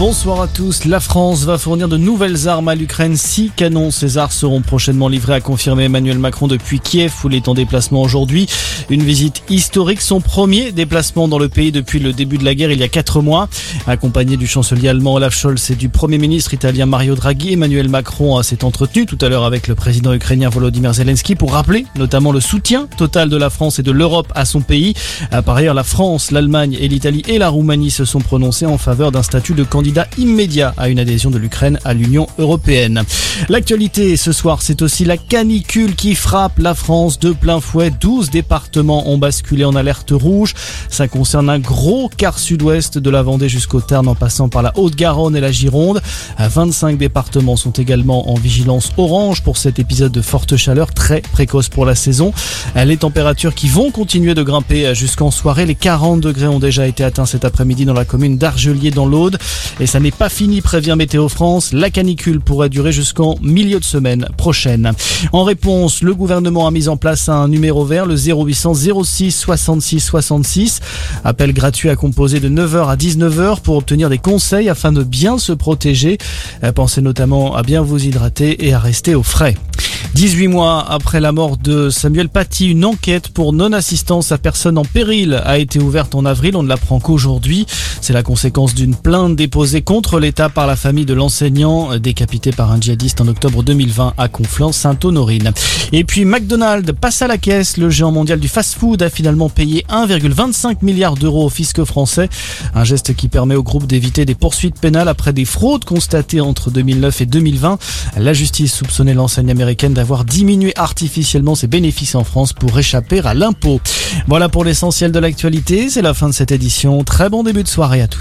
Bonsoir à tous. La France va fournir de nouvelles armes à l'Ukraine. Six canons César seront prochainement livrés, a confirmé Emmanuel Macron depuis Kiev où il est en déplacement aujourd'hui. Une visite historique, son premier déplacement dans le pays depuis le début de la guerre il y a quatre mois. Accompagné du chancelier allemand Olaf Scholz et du premier ministre italien Mario Draghi, Emmanuel Macron s'est entretenu tout à l'heure avec le président ukrainien Volodymyr Zelensky pour rappeler notamment le soutien total de la France et de l'Europe à son pays. Par ailleurs, la France, l'Allemagne et l'Italie et la Roumanie se sont prononcés en faveur d'un statut de candidat à une adhésion de l'Ukraine à l'Union européenne. L'actualité ce soir, c'est aussi la canicule qui frappe la France de plein fouet. 12 départements ont basculé en alerte rouge. Ça concerne un gros quart sud-ouest de la Vendée jusqu'au Tarn en passant par la Haute-Garonne et la Gironde. 25 départements sont également en vigilance orange pour cet épisode de forte chaleur très précoce pour la saison. Les températures qui vont continuer de grimper jusqu'en soirée. Les 40 degrés ont déjà été atteints cet après-midi dans la commune d'Argelier dans l'Aude. Et ça n'est pas fini, prévient Météo France. La canicule pourrait durer jusqu'en milieu de semaine prochaine. En réponse, le gouvernement a mis en place un numéro vert, le 0800 06 66 66. Appel gratuit à composer de 9h à 19h pour obtenir des conseils afin de bien se protéger. Pensez notamment à bien vous hydrater et à rester au frais. 18 mois après la mort de Samuel Paty, une enquête pour non-assistance à personne en péril a été ouverte en avril. On ne l'apprend qu'aujourd'hui. C'est la conséquence d'une plainte déposée contre l'État par la famille de l'enseignant décapité par un djihadiste en octobre 2020 à Conflans-Sainte-Honorine. Et puis McDonald's passe à la caisse. Le géant mondial du fast-food a finalement payé 1,25 milliard d'euros au fisc français. Un geste qui permet au groupe d'éviter des poursuites pénales après des fraudes constatées entre 2009 et 2020. La justice soupçonnait l'enseigne américaine d'avoir diminué artificiellement ses bénéfices en France pour échapper à l'impôt. Voilà pour l'essentiel de l'actualité. C'est la fin de cette édition. Très bon début de soirée à tous.